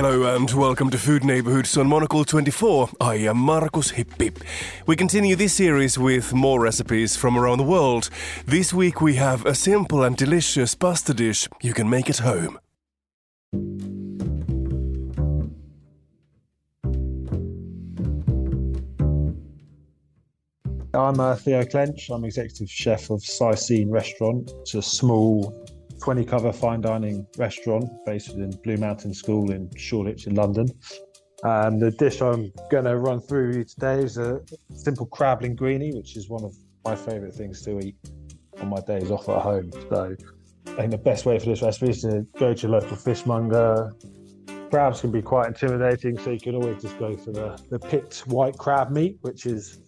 Hello and welcome to Food Neighborhoods on Monocle 24. I am Markus Hippi. We continue this series with more recipes from around the world. This week we have a simple and delicious pasta dish you can make at home. I'm uh, Theo Clench. I'm executive chef of Sycene Restaurant. It's a small 20 cover fine dining restaurant based in Blue Mountain School in Shoreditch in London. And the dish I'm going to run through you today is a simple crab linguine, which is one of my favourite things to eat on my days off at home. So I think the best way for this recipe is to go to your local fishmonger. Crabs can be quite intimidating, so you can always just go for the, the picked white crab meat, which is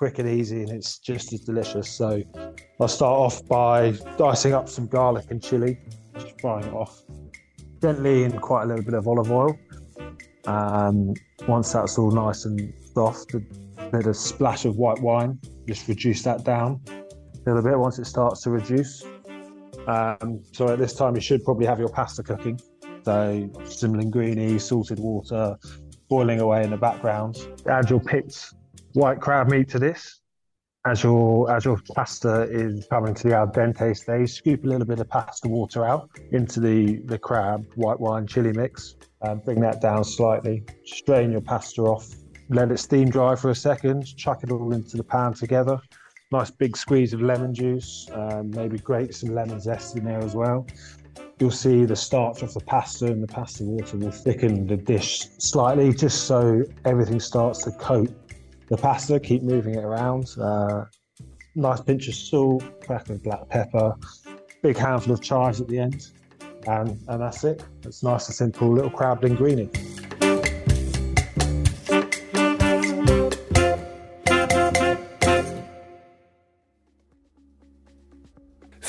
quick and easy and it's just as delicious. So I'll start off by dicing up some garlic and chili, just frying it off gently in quite a little bit of olive oil. Um, once that's all nice and soft, a bit of splash of white wine, just reduce that down a little bit once it starts to reduce. Um, so at this time, you should probably have your pasta cooking. So some linguine, salted water, boiling away in the background. Add your picked white crab meat to this. As your as your pasta is coming to the al dente stage, scoop a little bit of pasta water out into the the crab white wine chili mix. and bring that down slightly. Strain your pasta off. Let it steam dry for a second. Chuck it all into the pan together. Nice big squeeze of lemon juice. Um, maybe grate some lemon zest in there as well. You'll see the starch of the pasta and the pasta water will thicken the dish slightly, just so everything starts to coat the pasta, keep moving it around. Uh, nice pinch of salt, crack of black pepper, big handful of chives at the end, and, and that's it. It's nice and simple little crab linguine.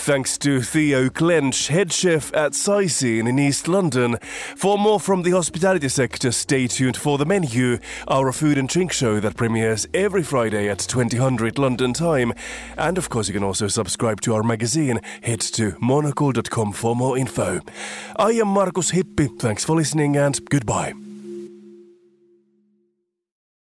Thanks to Theo Clench, head chef at Sycene in East London. For more from the hospitality sector, stay tuned for the menu, our food and drink show that premieres every Friday at 2000 London time. And of course, you can also subscribe to our magazine. Head to monocle.com for more info. I am Markus Hippi. Thanks for listening and goodbye.